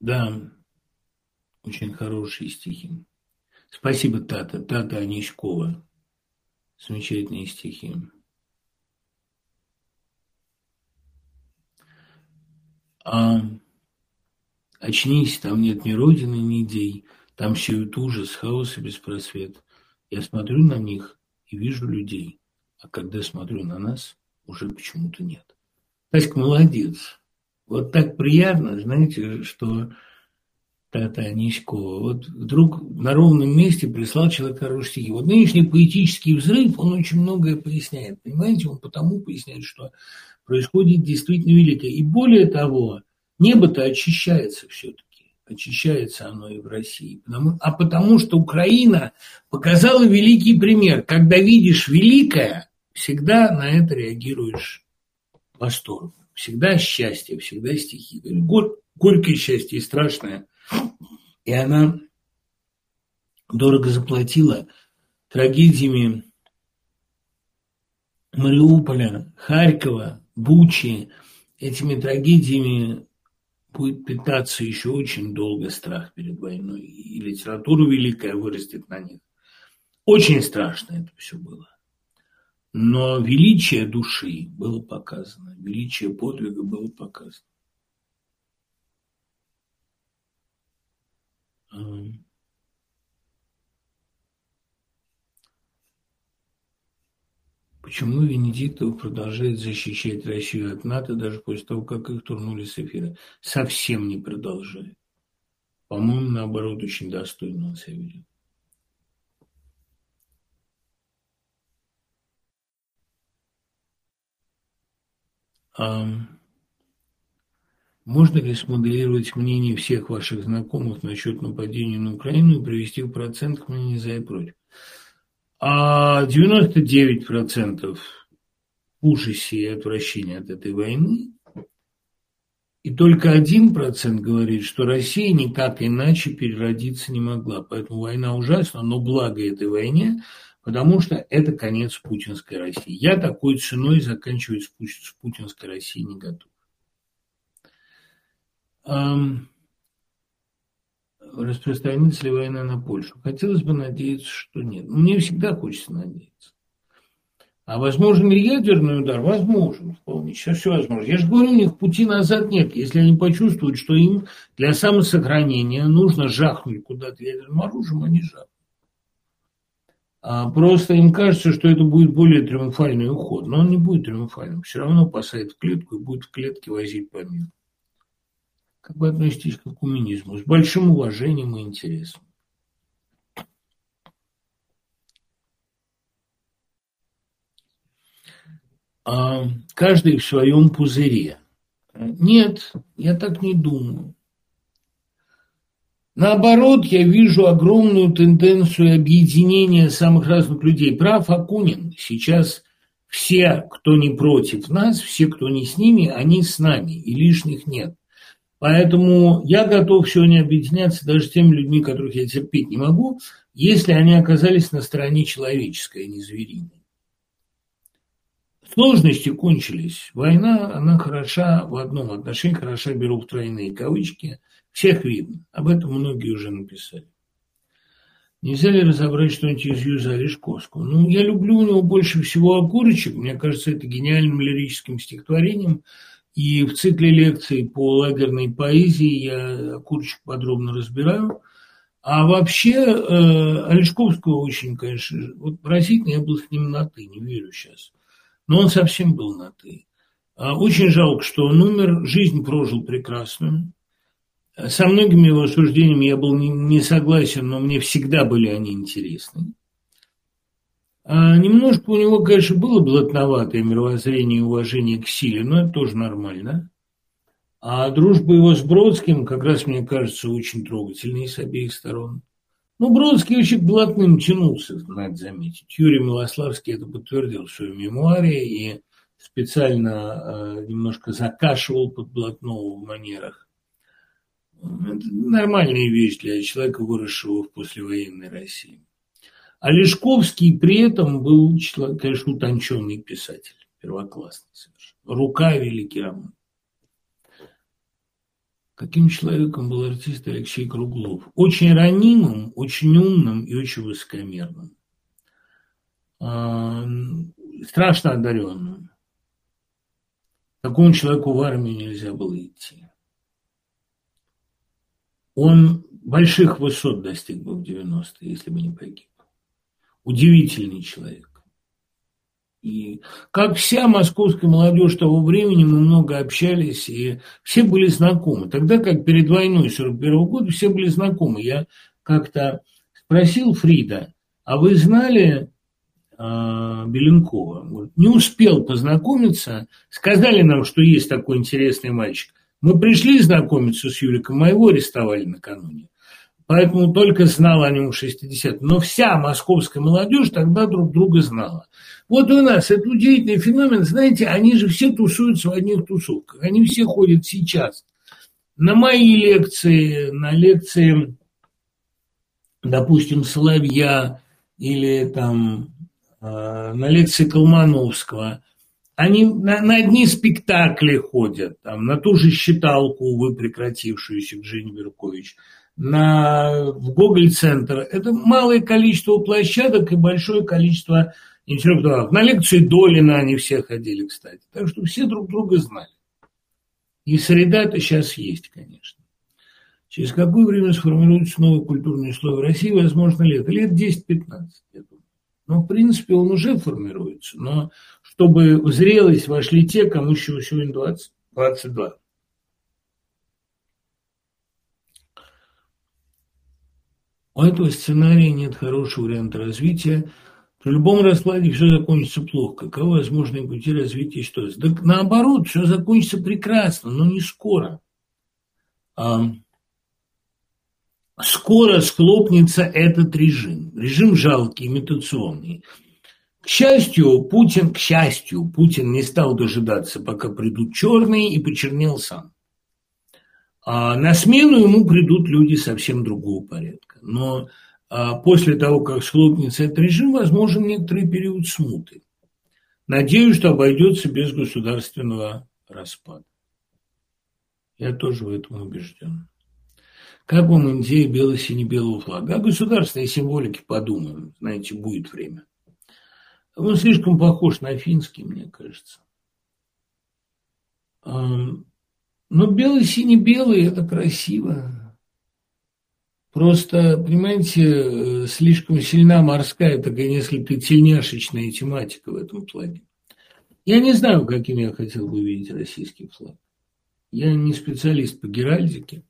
Да, очень хорошие стихи. Спасибо, Тата. Тата Аничкова. Замечательные стихи. А очнись, там нет ни родины, ни идей. Там сеют ужас, хаос и беспросвет. Я смотрю на них и вижу людей. А когда смотрю на нас, уже почему-то нет. Таська молодец. Вот так приятно, знаете, что Тата Аничкова, вот вдруг на ровном месте прислал человек хорошие стихи. Вот нынешний поэтический взрыв, он очень многое поясняет. Понимаете, он потому поясняет, что происходит действительно великое. И более того, небо-то очищается все-таки. Очищается оно и в России. Потому, а потому что Украина показала великий пример. Когда видишь великое, всегда на это реагируешь восторгом. Всегда счастье, всегда стихи. Горь, горькое счастье и страшное. И она дорого заплатила трагедиями Мариуполя, Харькова, Бучи. Этими трагедиями будет питаться еще очень долго страх перед войной. И литература великая вырастет на них. Очень страшно это все было. Но величие души было показано, величие подвига было показано. Почему Венедиктов продолжает защищать Россию от НАТО даже после того, как их турнули с эфира? Совсем не продолжает. По-моему, наоборот, очень достойно он себя ведет. Можно ли смоделировать мнение всех ваших знакомых насчет нападения на Украину и привести в процент мнение за и против? А 99% в ужасе и отвращении от этой войны. И только один процент говорит, что Россия никак иначе переродиться не могла. Поэтому война ужасна, но благо этой войне, потому что это конец путинской России. Я такой ценой заканчивать с путинской Россией не готов. Распространится ли война на Польшу? Хотелось бы надеяться, что нет. Мне всегда хочется надеяться. А возможен ли ядерный удар? Возможен, вполне. Сейчас все возможно. Я же говорю, у них пути назад нет. Если они почувствуют, что им для самосохранения нужно жахнуть куда-то ядерным оружием, они жахнут. А просто им кажется, что это будет более триумфальный уход. Но он не будет триумфальным. Все равно посадят в клетку и будет в клетке возить по миру. Как вы относитесь к коммунизму? С большим уважением и интересом. Каждый в своем пузыре. Нет, я так не думаю. Наоборот, я вижу огромную тенденцию объединения самых разных людей. Прав Акунин. Сейчас все, кто не против нас, все, кто не с ними, они с нами, и лишних нет. Поэтому я готов сегодня объединяться даже с теми людьми, которых я терпеть не могу, если они оказались на стороне человеческой, а не звериной. Сложности кончились. Война, она хороша в одном отношении, хороша, беру в тройные кавычки. Всех видно. Об этом многие уже написали. Нельзя ли разобрать что-нибудь из Юза Олешковского? Ну, я люблю у него больше всего «Огуречек». Мне кажется, это гениальным лирическим стихотворением. И в цикле лекций по лагерной поэзии я «Огуречек» подробно разбираю. А вообще э, Олешковского очень, конечно, вот поразительно, я был с ним на «ты», не верю сейчас но он совсем был на «ты». А, очень жалко, что он умер, жизнь прожил прекрасную. Со многими его суждениями я был не согласен, но мне всегда были они интересны. А немножко у него, конечно, было блатноватое мировоззрение и уважение к силе, но это тоже нормально. А дружба его с Бродским, как раз, мне кажется, очень трогательной с обеих сторон. Ну, Бродский очень блатным тянулся, надо заметить. Юрий Милославский это подтвердил в своем мемуаре и специально э, немножко закашивал под блатного в манерах. Это нормальная вещь для человека, выросшего в послевоенной России. А Лешковский при этом был, конечно, утонченный писатель, первоклассный совершенно. Рука великий роман. Каким человеком был артист Алексей Круглов? Очень ранимым, очень умным и очень высокомерным. А, страшно одаренным. Такому человеку в армию нельзя было идти. Он больших высот достиг бы в 90-е, если бы не погиб. Удивительный человек. И как вся московская молодежь того времени, мы много общались, и все были знакомы. Тогда, как перед войной 41 года, все были знакомы. Я как-то спросил Фрида, а вы знали э, Беленкова? Не успел познакомиться. Сказали нам, что есть такой интересный мальчик. Мы пришли знакомиться с Юриком, а его арестовали накануне. Поэтому только знал о нем 60 Но вся московская молодежь тогда друг друга знала. Вот у нас это удивительный феномен. Знаете, они же все тусуются в одних тусовках. Они все ходят сейчас на мои лекции, на лекции, допустим, Соловья или там э, на лекции Колмановского. Они на, на одни спектакли ходят, там, на ту же считалку, увы, прекратившуюся к Жене Беркович, на, в Гоголь-центр. Это малое количество площадок и большое количество интеллектуалов. На лекции Долина они все ходили, кстати. Так что все друг друга знали. И среда это сейчас есть, конечно. Через какое время сформируется новый культурный слой в России, возможно, лет? Лет 10-15, я думаю. Но, в принципе, он уже формируется. Но чтобы в зрелость вошли те, кому еще сегодня 20, 22. У этого сценария нет хорошего варианта развития – при любом раскладе все закончится плохо. Каковы возможные пути развития ситуации? Так наоборот, все закончится прекрасно, но не скоро. А, скоро схлопнется этот режим. Режим жалкий, имитационный. К счастью, Путин, к счастью, Путин не стал дожидаться, пока придут черные, и почернел сам. А на смену ему придут люди совсем другого порядка. Но а после того, как схлопнется этот режим, возможен некоторый период смуты. Надеюсь, что обойдется без государственного распада. Я тоже в этом убежден. Как вам идея бело-сине-белого флага? О государственной символике подумаем. Знаете, будет время. Он слишком похож на финский, мне кажется. Но бело-сине-белый – это красиво. Просто, понимаете, слишком сильна морская, такая несколько тельняшечная тематика в этом плане. Я не знаю, каким я хотел бы видеть российский флаг. Я не специалист по геральдике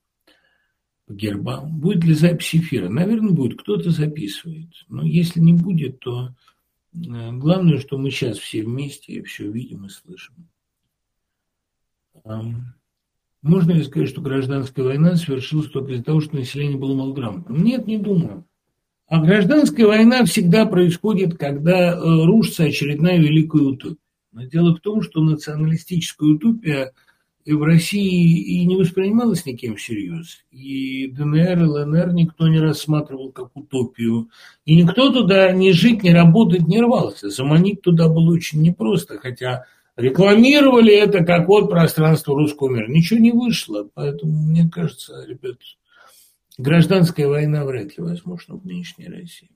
по гербам. Будет ли запись эфира? Наверное, будет. Кто-то записывает. Но если не будет, то э, главное, что мы сейчас все вместе все видим и слышим. Можно ли сказать, что гражданская война совершилась только из-за того, что население было малограмотным? Нет, не думаю. А гражданская война всегда происходит, когда э, рушится очередная великая утопия. Но дело в том, что националистическая утопия – и в России и не воспринималось никем всерьез. И ДНР, и ЛНР никто не рассматривал как утопию. И никто туда ни жить, ни работать не рвался. Заманить туда было очень непросто, хотя рекламировали это как вот пространство русского мира. Ничего не вышло, поэтому, мне кажется, ребят, гражданская война вряд ли возможна в нынешней России.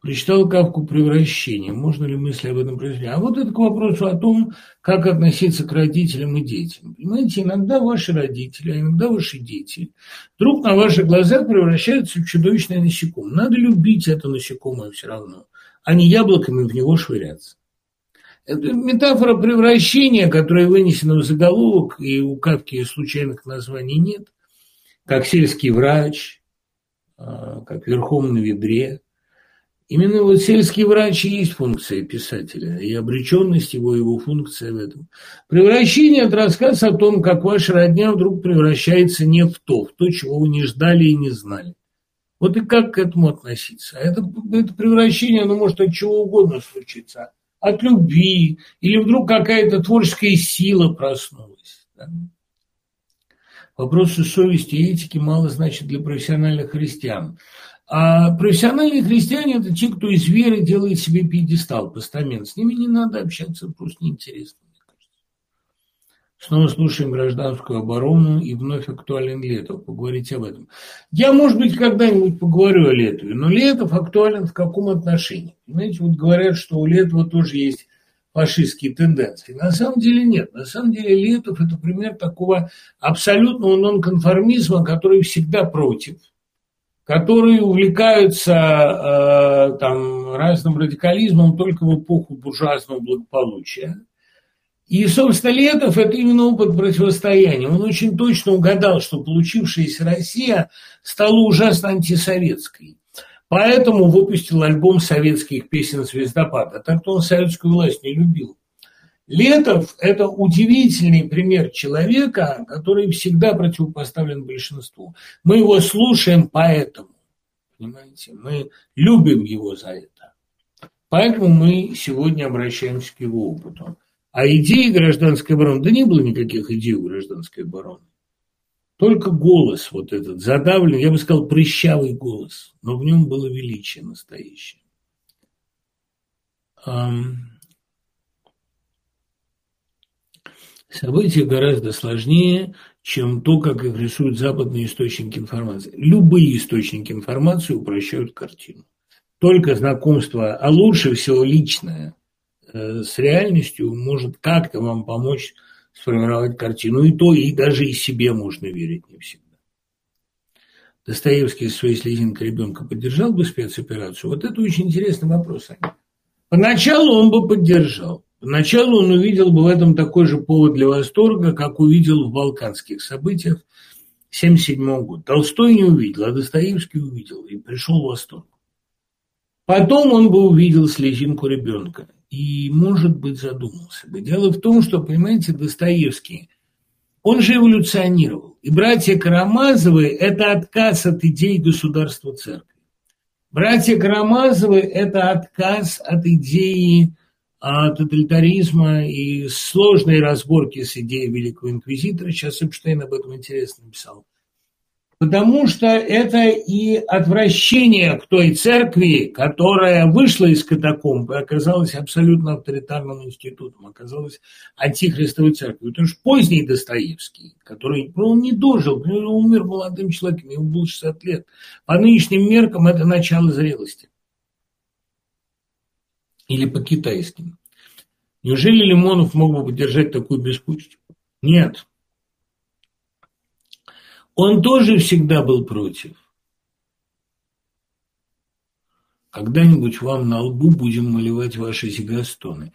Прочитал Кавку «Превращение». Можно ли мысли об этом произвести? А вот это к вопросу о том, как относиться к родителям и детям. Понимаете, иногда ваши родители, а иногда ваши дети вдруг на ваших глазах превращаются в чудовищное насекомое. Надо любить это насекомое все равно, а не яблоками в него швыряться. Это метафора превращения, которая вынесена в заголовок, и у Кавки случайных названий нет, как сельский врач, а, как верхом на ведре – Именно вот сельский врач и есть функция писателя, и обреченность его, его функция в этом. Превращение – это рассказ о том, как ваша родня вдруг превращается не в то, в то, чего вы не ждали и не знали. Вот и как к этому относиться? Это, это превращение, оно может от чего угодно случиться. От любви, или вдруг какая-то творческая сила проснулась. Да? Вопросы совести и этики мало значат для профессиональных христиан. А профессиональные христиане – это те, кто из веры делает себе пьедестал, постамент. С ними не надо общаться, просто неинтересно. Снова слушаем гражданскую оборону и вновь актуален Летов. Поговорите об этом. Я, может быть, когда-нибудь поговорю о Летове, но Летов актуален в каком отношении? Понимаете, вот говорят, что у Летова тоже есть фашистские тенденции. На самом деле нет. На самом деле Летов – это пример такого абсолютного нонконформизма, который всегда против – которые увлекаются э, там, разным радикализмом только в эпоху буржуазного благополучия. И, собственно, Летов – это именно опыт противостояния. Он очень точно угадал, что получившаяся Россия стала ужасно антисоветской. Поэтому выпустил альбом советских песен «Звездопад». А так-то он советскую власть не любил. Летов – это удивительный пример человека, который всегда противопоставлен большинству. Мы его слушаем поэтому, понимаете, мы любим его за это. Поэтому мы сегодня обращаемся к его опыту. А идеи гражданской обороны, да не было никаких идей у гражданской обороны. Только голос вот этот, задавленный, я бы сказал, прыщавый голос, но в нем было величие настоящее. События гораздо сложнее, чем то, как их рисуют западные источники информации. Любые источники информации упрощают картину. Только знакомство, а лучше всего личное, с реальностью может как-то вам помочь сформировать картину. И то, и даже и себе можно верить не всегда. Достоевский своей слезинкой ребенка поддержал бы спецоперацию? Вот это очень интересный вопрос. Поначалу он бы поддержал. Поначалу он увидел бы в этом такой же повод для восторга, как увидел в балканских событиях 1977 года. Толстой не увидел, а Достоевский увидел и пришел в восторг. Потом он бы увидел слезинку ребенка и, может быть, задумался бы. Дело в том, что, понимаете, Достоевский, он же эволюционировал. И братья Карамазовы – это отказ от идей государства церкви. Братья Карамазовы – это отказ от идеи а, тоталитаризма и сложные разборки с идеей Великого Инквизитора. Сейчас Эпштейн об этом интересно написал потому что это и отвращение к той церкви, которая вышла из катакомб и оказалась абсолютно авторитарным институтом, оказалась антихристовой церковью. Потому что поздний Достоевский, который ну, он не дожил, он умер молодым человеком, ему было 60 лет, по нынешним меркам это начало зрелости. Или по китайским. Неужели Лимонов мог бы поддержать такую беспутье? Нет. Он тоже всегда был против. Когда-нибудь вам на лбу будем малевать ваши зигастоны.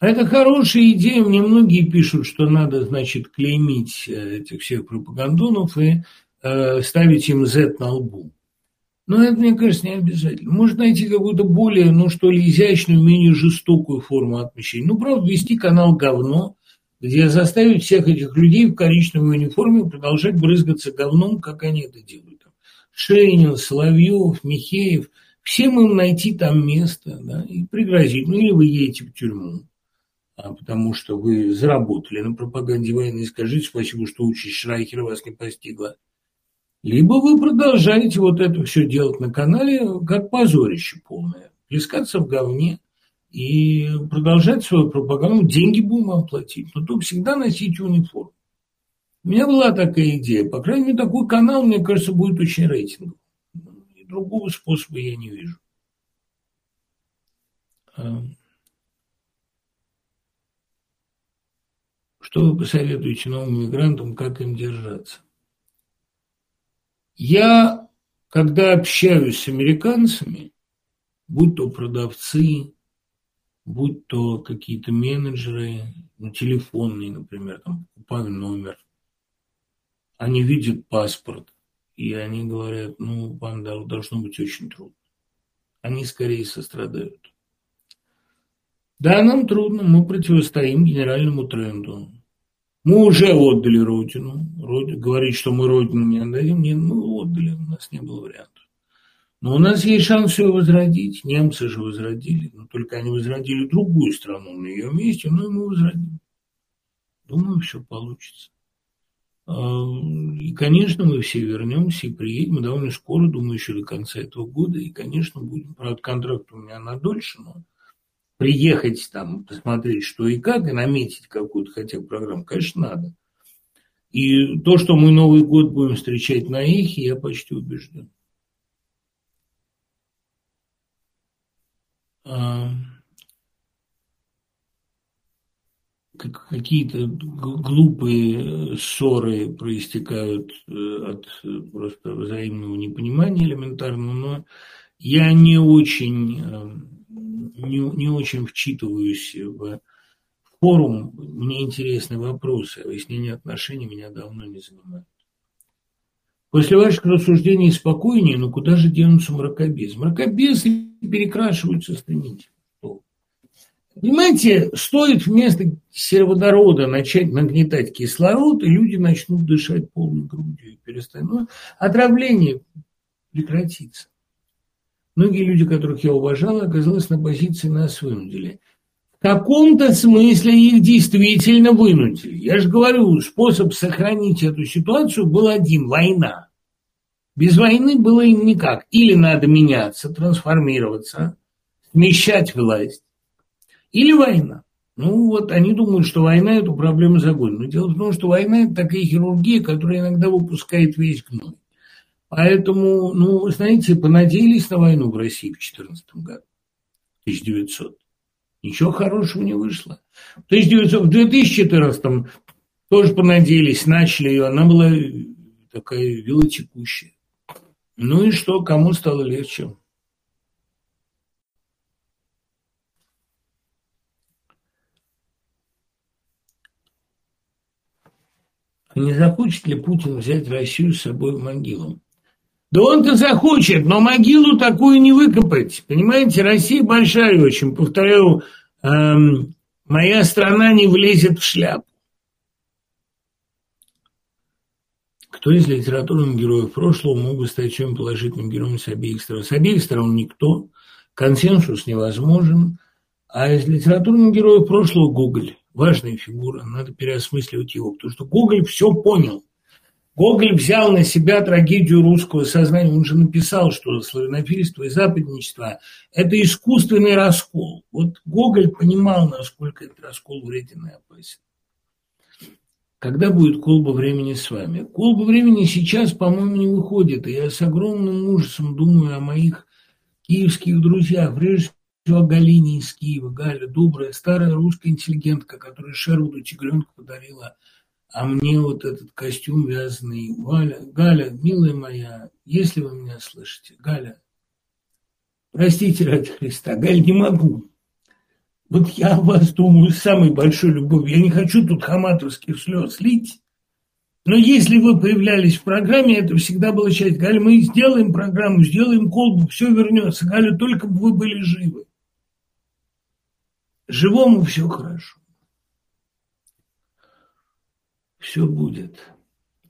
А это хорошая идея. Мне многие пишут, что надо, значит, клеймить э, этих всех пропагандонов и э, ставить им Z на лбу. Но это, мне кажется, не обязательно. Можно найти какую-то более, ну что ли, изящную, менее жестокую форму отмещения. Ну, правда, вести канал говно, где заставить всех этих людей в коричневой униформе продолжать брызгаться говном, как они это делают. Шейнин, Соловьев, Михеев, всем им найти там место да, и пригрозить. Ну, или вы едете в тюрьму, а, потому что вы заработали на пропаганде войны, скажите спасибо, что участь Шрайхера вас не постигла. Либо вы продолжаете вот это все делать на канале, как позорище полное, плескаться в говне – и продолжать свою пропаганду, деньги будем вам платить, но только всегда носить униформу. У меня была такая идея, по крайней мере, такой канал, мне кажется, будет очень рейтинговым. И другого способа я не вижу. А, что вы посоветуете новым мигрантам, как им держаться? Я, когда общаюсь с американцами, будь то продавцы, будь то какие-то менеджеры, ну, телефонные, например, там, покупаю номер, они видят паспорт, и они говорят, ну, вам должно быть очень трудно. Они скорее сострадают. Да, нам трудно, мы противостоим генеральному тренду. Мы уже отдали Родину. Родину говорить, что мы Родину не отдадим, не, мы отдали, у нас не было вариантов. Но у нас есть шанс все возродить. Немцы же возродили, но только они возродили другую страну на ее месте, но и мы возродим. Думаю, все получится. А, и, конечно, мы все вернемся и приедем довольно скоро, думаю, еще до конца этого года. И, конечно, будем. Правда, контракт у меня на дольше, но приехать там, посмотреть, что и как, и наметить какую-то хотя бы программу, конечно, надо. И то, что мы Новый год будем встречать на эхе, я почти убежден. Какие-то глупые ссоры проистекают э, от э, просто взаимного непонимания элементарного, но я не очень, э, не, не очень вчитываюсь в форум. Мне интересны вопросы, выяснение отношений меня давно не занимает. После ваших рассуждений спокойнее, но куда же денутся мракобесы? Мракобесы перекрашиваются стремительно. Понимаете, стоит вместо сероводорода начать нагнетать кислород, и люди начнут дышать полной грудью и перестанут. Ну, отравление прекратится. Многие люди, которых я уважал, оказались на позиции нас вынудили. В каком-то смысле их действительно вынудили. Я же говорю, способ сохранить эту ситуацию был один – война. Без войны было им никак. Или надо меняться, трансформироваться, смещать власть, или война. Ну вот они думают, что война эту проблему загонит. Но дело в том, что война это такая хирургия, которая иногда выпускает весь гной. Поэтому, ну, знаете, понадеялись на войну в России в 2014 году, 1900. Ничего хорошего не вышло. В, 1900, в 2014 тоже понадеялись, начали ее, она была такая велотекущая. Ну и что, кому стало легче? Не захочет ли Путин взять Россию с собой в могилу? Да он-то захочет, но могилу такую не выкопать. Понимаете, Россия большая очень. Повторяю, эм, моя страна не влезет в шляпу. Кто из литературных героев прошлого мог бы стать чем положительным героем с обеих сторон? С обеих сторон никто. Консенсус невозможен. А из литературных героев прошлого Гоголь. Важная фигура, надо переосмысливать его, потому что Гоголь все понял. Гоголь взял на себя трагедию русского сознания. Он же написал, что славянофильство и западничество – это искусственный раскол. Вот Гоголь понимал, насколько этот раскол вреден и опасен. Когда будет колба времени с вами? Колба времени сейчас, по-моему, не выходит. И я с огромным ужасом думаю о моих киевских друзьях, прежде всего о Галине из Киева. Галя, добрая, старая русская интеллигентка, которая Шервуду тигренка подарила – а мне вот этот костюм вязаный. Галя, Галя, милая моя, если вы меня слышите, Галя, простите ради Христа, Галя, не могу. Вот я вас думаю с самой большой любовью. Я не хочу тут хаматовских слез лить. Но если вы появлялись в программе, это всегда была часть. Галя, мы сделаем программу, сделаем колбу, все вернется. Галя, только бы вы были живы. Живому все хорошо. Все будет.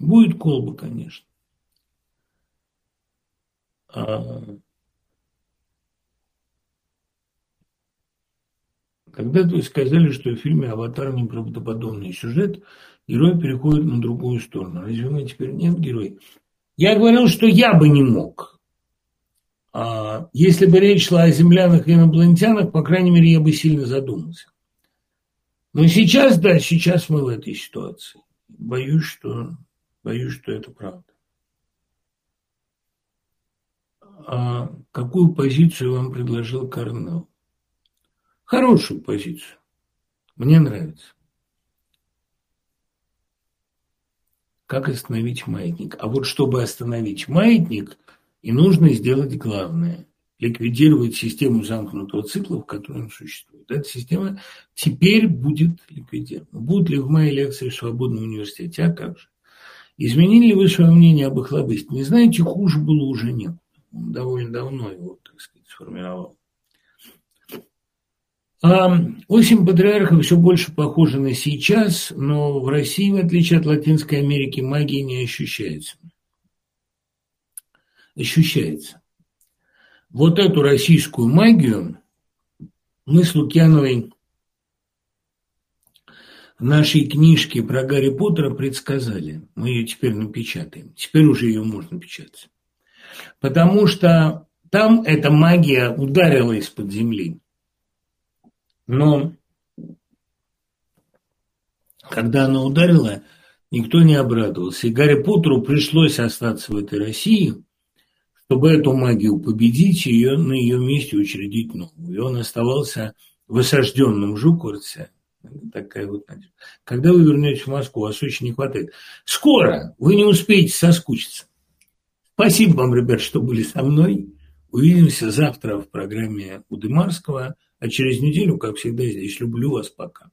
Будет колба, конечно. А... Когда-то сказали, что в фильме «Аватар» неправдоподобный сюжет, герой переходит на другую сторону. Разве мы теперь нет героя? Я говорил, что я бы не мог. А если бы речь шла о землянах и инопланетянах, по крайней мере, я бы сильно задумался. Но сейчас, да, сейчас мы в этой ситуации боюсь, что, боюсь, что это правда. А какую позицию вам предложил Карнел? Хорошую позицию. Мне нравится. Как остановить маятник? А вот чтобы остановить маятник, и нужно сделать главное – ликвидировать систему замкнутого цикла, в которой он существует. Эта система теперь будет ликвидирована. Будут ли в моей лекции в Свободном университете? А как же? Изменили ли вы свое мнение об их лоббисте? Не знаете, хуже было уже нет. Он довольно давно его, так сказать, сформировал. Осень патриархов все больше похожа на сейчас, но в России, в отличие от Латинской Америки, магия не ощущается. Ощущается. Вот эту российскую магию мы с Лукьяновой в нашей книжке про Гарри Поттера предсказали. Мы ее теперь напечатаем. Теперь уже ее можно печатать. Потому что там эта магия ударила из-под земли. Но когда она ударила, никто не обрадовался. И Гарри Поттеру пришлось остаться в этой России – чтобы эту магию победить, ее на ее месте учредить новую. И он оставался в осажденном Жукурце. Такая вот надежда. Когда вы вернетесь в Москву, вас очень не хватает. Скоро! Вы не успеете соскучиться. Спасибо вам, ребят, что были со мной. Увидимся завтра в программе Удымарского, а через неделю, как всегда, здесь. Люблю вас. Пока.